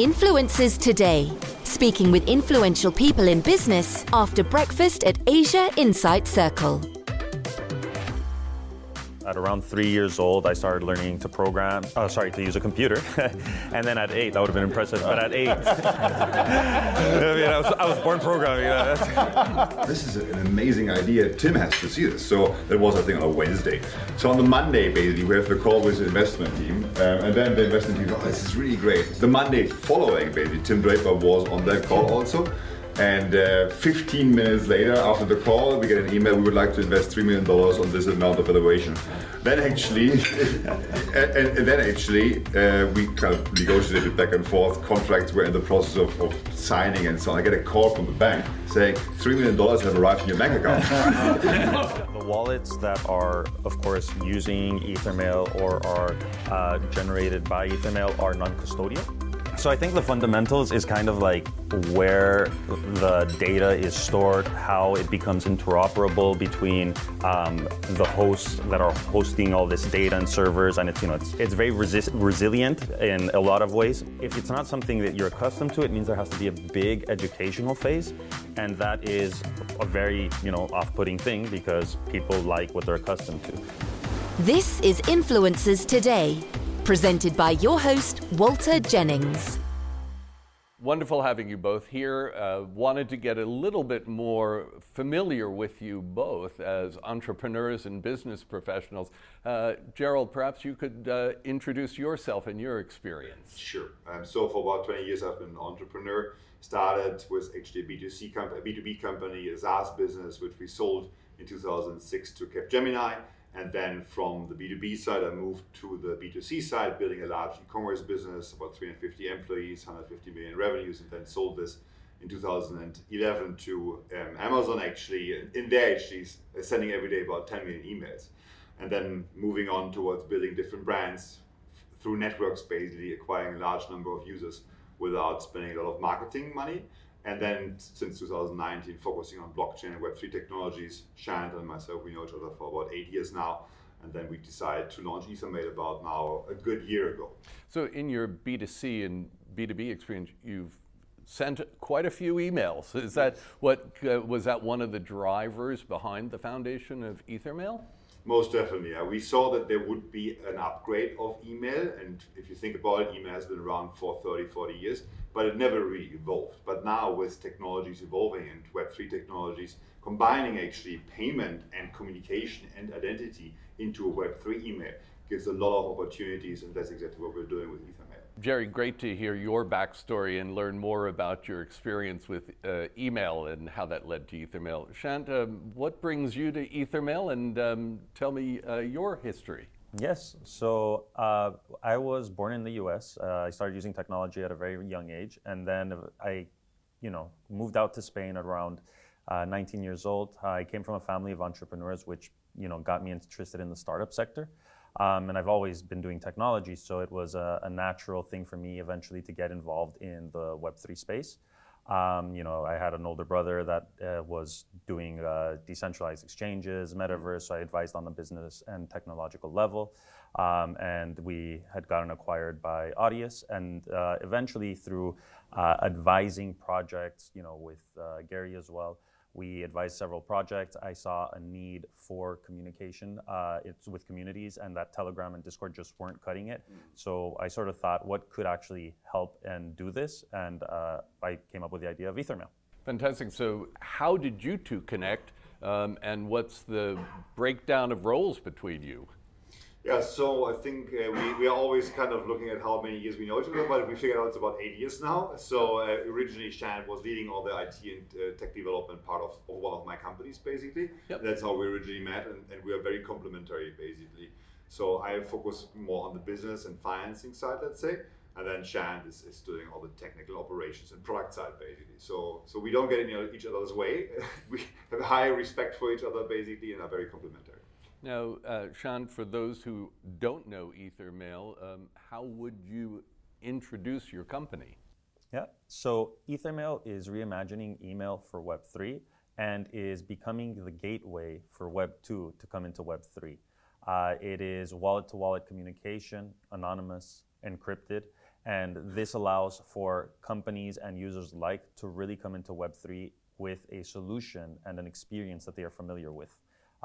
Influencers Today, speaking with influential people in business after breakfast at Asia Insight Circle. At around three years old, I started learning to program, oh, sorry, to use a computer. and then at eight, that would have been impressive, but at eight, I mean, I was, I was born programming. Know, this is an amazing idea. Tim has to see this. So that was, I think, on a Wednesday. So on the Monday, basically, we have the call with the investment team. Um, and then the investment team, oh, this is really great. The Monday following, basically, Tim Draper was on that call also. And uh, 15 minutes later, after the call, we get an email. We would like to invest three million dollars on this amount of valuation. Then actually, and, and, then actually, uh, we kind of negotiated back and forth. Contracts were in the process of, of, signing and so on. I get a call from the bank saying three million dollars have arrived in your bank account. the wallets that are, of course, using Ethermail or are uh, generated by Ethermail are non-custodial. So I think the fundamentals is kind of like where the data is stored, how it becomes interoperable between um, the hosts that are hosting all this data and servers, and it's you know it's, it's very resi- resilient in a lot of ways. If it's not something that you're accustomed to, it means there has to be a big educational phase, and that is a very you know off-putting thing because people like what they're accustomed to. This is Influencers Today presented by your host, Walter Jennings. Wonderful having you both here. Uh, wanted to get a little bit more familiar with you both as entrepreneurs and business professionals. Uh, Gerald, perhaps you could uh, introduce yourself and your experience. Sure. Um, so, for about 20 years, I've been an entrepreneur. Started with actually a B2C company, a B2B company, a SaaS business, which we sold in 2006 to Capgemini and then from the B2B side, I moved to the B2C side, building a large e-commerce business, about 350 employees, 150 million revenues, and then sold this in 2011 to um, Amazon. Actually, in there, actually sending every day about 10 million emails, and then moving on towards building different brands through networks, basically acquiring a large number of users without spending a lot of marketing money. And then since 2019, focusing on blockchain and Web3 technologies, Shant and myself, we know each other for about eight years now. And then we decided to launch Ethermail about now a good year ago. So, in your B2C and B2B experience, you've sent quite a few emails. Is that what uh, was that one of the drivers behind the foundation of Ethermail? Most definitely. Yeah. We saw that there would be an upgrade of email. And if you think about it, email has been around for 30, 40 years, but it never really evolved. But now, with technologies evolving and Web3 technologies combining actually payment and communication and identity into a Web3 email gives a lot of opportunities. And that's exactly what we're doing with Ethermail. Jerry, great to hear your backstory and learn more about your experience with uh, email and how that led to Ethermail. Shant, um, what brings you to Ethermail and um, tell me uh, your history? Yes, so uh, I was born in the US. Uh, I started using technology at a very young age, and then I, you know, moved out to Spain around uh, 19 years old. I came from a family of entrepreneurs, which you know got me interested in the startup sector. Um, and I've always been doing technology, so it was a, a, natural thing for me eventually to get involved in the Web3 space. Um, you know, I had an older brother that uh, was doing uh, decentralized exchanges, metaverse, so I advised on the business and technological level. Um, and we had gotten acquired by Audius, and uh, eventually through uh, advising projects, you know, with uh, Gary as well, we advised several projects. I saw a need for communication uh, it's with communities, and that Telegram and Discord just weren't cutting it. Mm. So I sort of thought, what could actually help and do this? And uh, I came up with the idea of Ethermail. Fantastic. So, how did you two connect, um, and what's the breakdown of roles between you? Yeah, so I think uh, we, we are always kind of looking at how many years we know each other, but we figured out it's about eight years now. So uh, originally, Shant was leading all the IT and uh, tech development part of, of, one of my companies, basically. Yep. That's how we originally met, and, and we are very complementary, basically. So I focus more on the business and financing side, let's say, and then Shan is, is doing all the technical operations and product side, basically. So so we don't get in each other's way. we have high respect for each other, basically, and are very complementary. Now, uh, Shant, for those who don't know Ethermail, um, how would you introduce your company? Yeah, so Ethermail is reimagining email for Web3 and is becoming the gateway for Web2 to come into Web3. Uh, it is wallet to wallet communication, anonymous, encrypted, And this allows for companies and users alike to really come into Web3 with a solution and an experience that they are familiar with.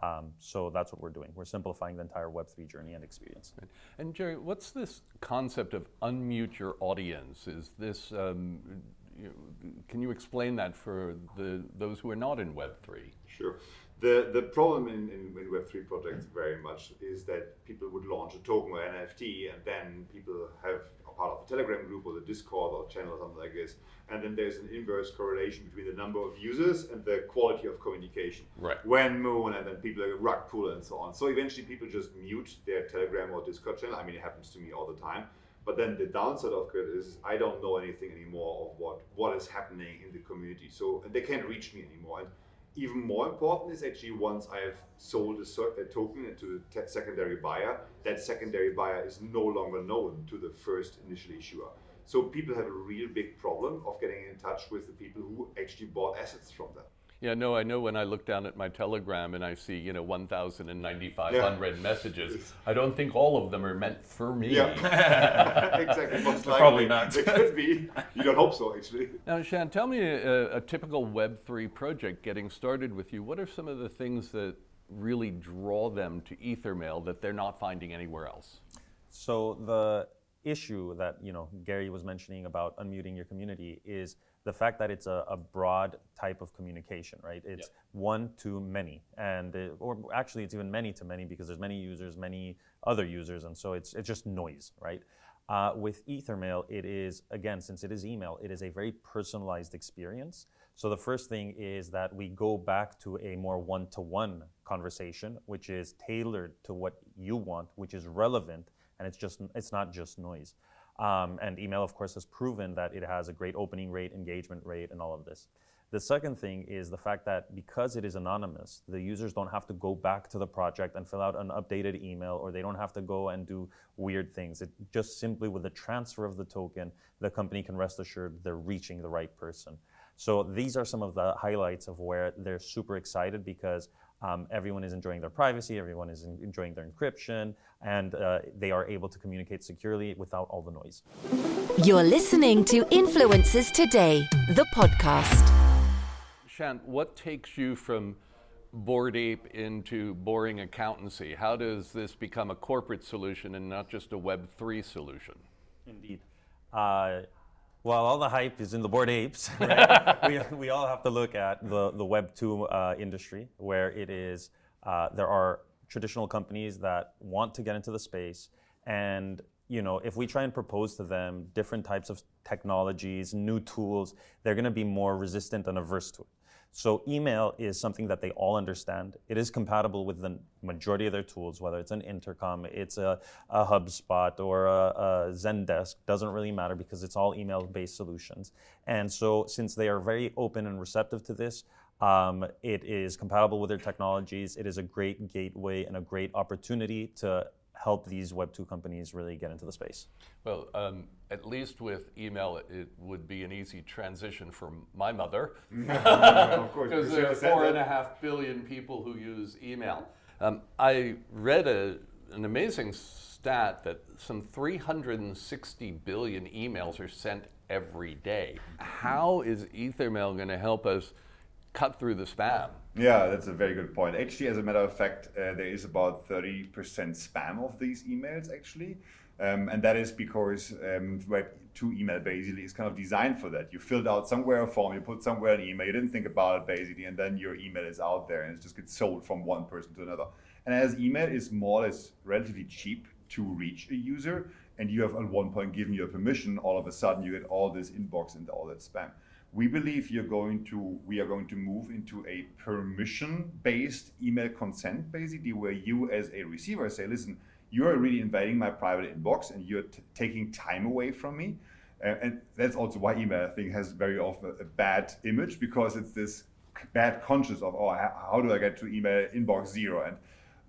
Um, so that's what we're doing. We're simplifying the entire Web3 journey and experience. And Jerry, what's this concept of unmute your audience? Is this, um, you can you explain that for the, those who are not in Web3? Sure. The, the problem in, in, in, Web3 projects very much is that people would launch a token or NFT and then people have a part of a Telegram group or the Discord or channel or something like this. And then there's an inverse correlation between the number of users and the quality of communication. Right. When moon and then people like rug pull and so on. So eventually people just mute their Telegram or Discord channel. I mean, it happens to me all the time. But then the downside of it is I don't know anything anymore of what, what is happening in the community. So they can't reach me anymore. And even more important is actually once I have sold a, a token to the secondary buyer, that secondary buyer is no longer known to the first initial issuer. So people have a real big problem of getting in touch with the people who actually bought assets from them. Yeah, no, I know when I look down at my Telegram and I see, you know, 1,095 yeah. unread messages, I don't think all of them are meant for me. Yeah, exactly. Most likely. Probably not. It could be. You don't hope so, actually. Now, Shan, tell me a, a typical Web3 project getting started with you. What are some of the things that really draw them to Ethermail that they're not finding anywhere else? So the issue that you know Gary was mentioning about unmuting your community is the fact that it's a, a broad type of communication, right? It's yep. one to many, and it, or actually it's even many to many because there's many users, many other users, and so it's it's just noise, right? Uh, with Ethermail, it is again since it is email, it is a very personalized experience. So the first thing is that we go back to a more one-to-one conversation, which is tailored to what you want, which is relevant, and it's just it's not just noise. Um, and email, of course, has proven that it has a great opening rate, engagement rate, and all of this. The second thing is the fact that because it is anonymous, the users don't have to go back to the project and fill out an updated email, or they don't have to go and do weird things. It just simply with the transfer of the token, the company can rest assured they're reaching the right person. So these are some of the highlights of where they're super excited because um, everyone is enjoying their privacy, everyone is enjoying their encryption, and uh, they are able to communicate securely without all the noise. You're listening to Influencers Today, the podcast. Shan, what takes you from Bored Ape into boring accountancy? How does this become a corporate solution and not just a Web3 solution? Indeed. Uh, well, all the hype is in the Bored Apes. Right? we, we all have to look at the, the Web 2 uh, industry, where it is, uh, there are traditional companies that want to get into the space. And you know, if we try and propose to them different types of technologies, new tools, they're going to be more resistant and averse to it. So email is something that they all understand. It is compatible with the majority of their tools, whether it's an intercom, it's a, a HubSpot or a, a Zendesk, doesn't really matter because it's all email-based solutions. And so since they are very open and receptive to this, um, it is compatible with their technologies. It is a great gateway and a great opportunity to help these Web2 companies really get into the space? Well, um, at least with email, it, it, would be an easy transition for my mother. Of course, because there are four and a half billion people who use email. Um, I read a, an amazing stat that some 360 billion emails are sent every day. How is Ethermail going to help us cut through the spam? Yeah, that's a very good point. Actually, as a matter of fact, uh, there is about 30% spam of these emails actually. Um, and that is because um, Web 2 email basically is kind of designed for that. You filled out somewhere a form, you put somewhere an email, you didn't think about it basically, and then your email is out there and it just gets sold from one person to another. And as email is more or less relatively cheap to reach a user, and you have at one point given your permission, all of a sudden you get all this inbox and all that spam we believe you're going to we are going to move into a permission based email consent basically where you as a receiver say listen you're really invading my private inbox and you're taking time away from me. Uh, and that's also why email i think has very often a bad image because it's this bad conscious of oh how do i get to email inbox zero? And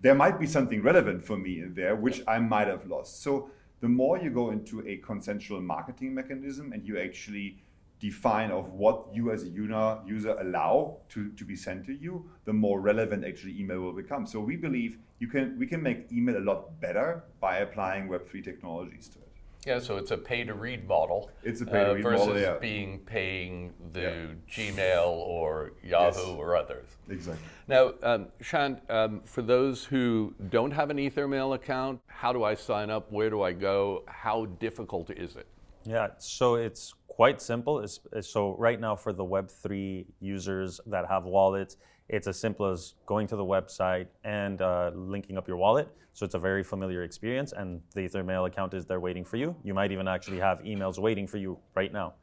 there might be something relevant for me in there which i might have lost. So the more you go into a consensual marketing mechanism and you actually define of what you as a user allow to, to be sent to you, the more relevant actually email will become. So we believe you can we can make email a lot better by applying Web3 technologies to it. Yeah, so it's a pay to read model. It's a pay to uh, read versus model, yeah. being paying the Yeah. Gmail or Yahoo Yes. or others. Exactly. Now, um, Shant, um, for those who don't have an Ethermail account, how do I sign up? Where do I go? How difficult is it? Yeah, so it's quite simple. It's, so right now for the Web3 users that have wallets, it's as simple as going to the website and uh, linking up your wallet. So it's a very familiar experience, and the Ethermail account is there waiting for you. You might even actually have emails waiting for you right now.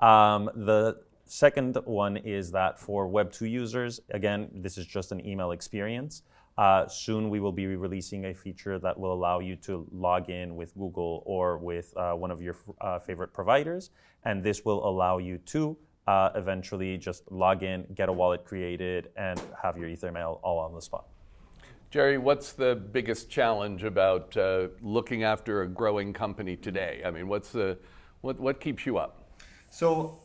Um, the second one is that for Web2 users, again, this is just an email experience. Uh, soon we will be releasing a feature that will allow you to log in with Google or with uh, one of your uh, favorite providers, and this will allow you to uh, eventually just log in, get a wallet created, and have your Ethermail all on the spot. Jerry, what's the biggest challenge about uh, looking after a growing company today? I mean, what's the, what, what keeps you up? So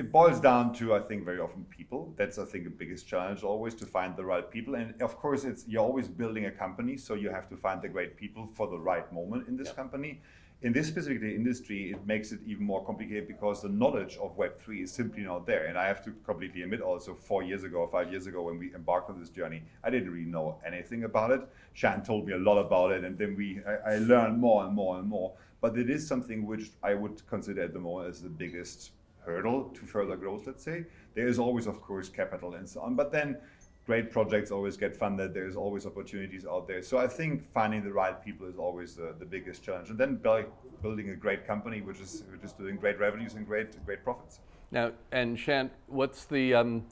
it boils down to, I think, very often people. That's, I think, the biggest challenge always to find the right people. And of course, it's you're always building a company, so you have to find the great people for the right moment in this company. In this specific industry, it makes it even more complicated because the knowledge of Web3 is simply not there. And I have to completely admit also, four years ago, five years ago, when we embarked on this journey, I didn't really know anything about it. Shan told me a lot about it, and then we I, I learned more and more and more. But it is something which I would consider at the moment as the biggest hurdle to further growth, let's say. There is always, of course, capital and so on, but then great projects always get funded. There's always opportunities out there. So I think finding the right people is always the, the biggest challenge, and then build, building a great company which is which is doing great revenues and great great profits. Now, and Shant, what's the um,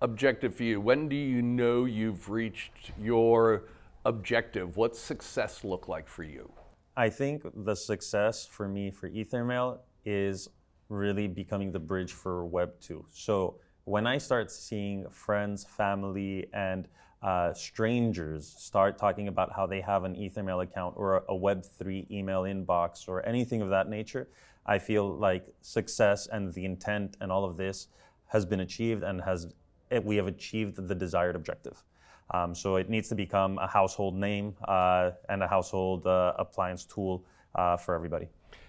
objective for you? When do you know you've reached your objective? What's success look like for you? I think the success for me for Ethermail is really becoming the bridge for Web 2. So when I start seeing friends, family, and uh, strangers start talking about how they have an Ethermail account or a, a Web3 email inbox or anything of that nature, I feel like success and the intent and all of this has been achieved and has we have achieved the desired objective. Um, so it needs to become a household name uh, and a household uh, appliance tool uh, for everybody.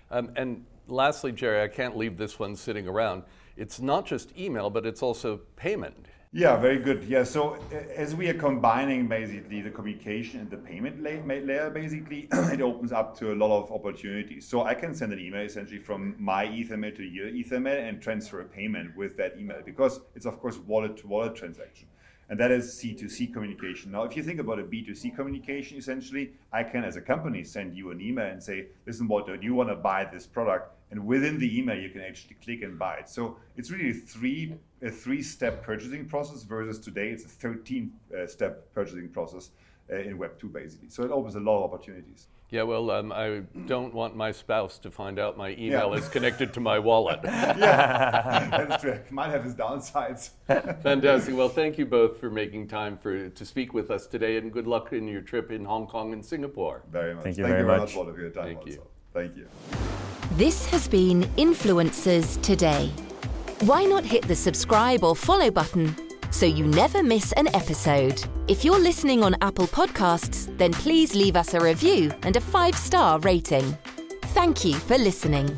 Um, and lastly, Jerry, I can't leave this one sitting around. It's not just email, but it's also payment. Yeah, very good. Yeah, so uh, as we are combining basically the communication and the payment layer, basically, it opens up to a lot of opportunities. So I can send an email essentially from my Ethermail to your Ethermail and transfer a payment with that email because it's of course wallet to wallet transaction. And that is C2C communication. Now, if you think about a B2C communication, essentially, I can, as a company, send you an email and say, listen, Walter, do you want to buy this product? And within the email, you can actually click and buy it. So it's really a three, a three-step purchasing process versus today, it's a 13-step purchasing process uh, in Web 2, basically. So it opens a lot of opportunities. Yeah, well, um, I don't want my spouse to find out my email Yeah. is connected to my wallet. yeah, that's true. Might have its downsides. Fantastic. Well, thank you both for making time for to speak with us today, and good luck in your trip in Hong Kong and Singapore. Very much. Thank you Thank very you very much. much, for your time Thank also. you. Thank you. This has been Influencers Today. Why not hit the subscribe or follow button so you never miss an episode? If you're listening on Apple Podcasts, then please leave us a review and a five star rating. Thank you for listening.